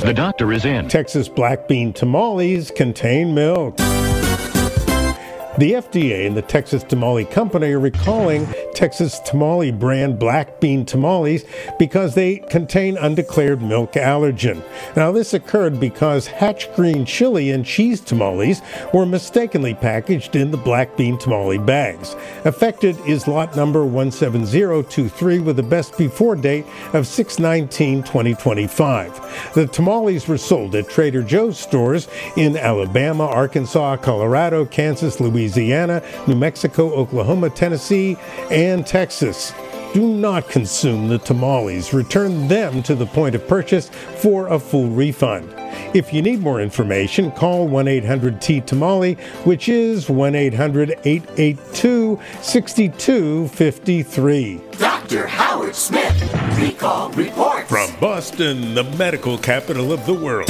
The doctor is in. Texas black bean tamales contain milk. The FDA and the Texas Tamale Company are recalling Texas tamale brand black bean tamales because they contain undeclared milk allergen. Now, this occurred because Hatch Green chili and cheese tamales were mistakenly packaged in the black bean tamale bags. Affected is lot number 17023 with a best before date of 619 2025. The tamales were sold at Trader Joe's stores in Alabama, Arkansas, Colorado, Kansas, Louisiana, New Mexico, Oklahoma, Tennessee, and Texas. Do not consume the tamales. Return them to the point of purchase for a full refund. If you need more information, call 1 800 T Tamale, which is 1 800 882 6253. Dr. Howard Smith, recall report. From Boston, the medical capital of the world.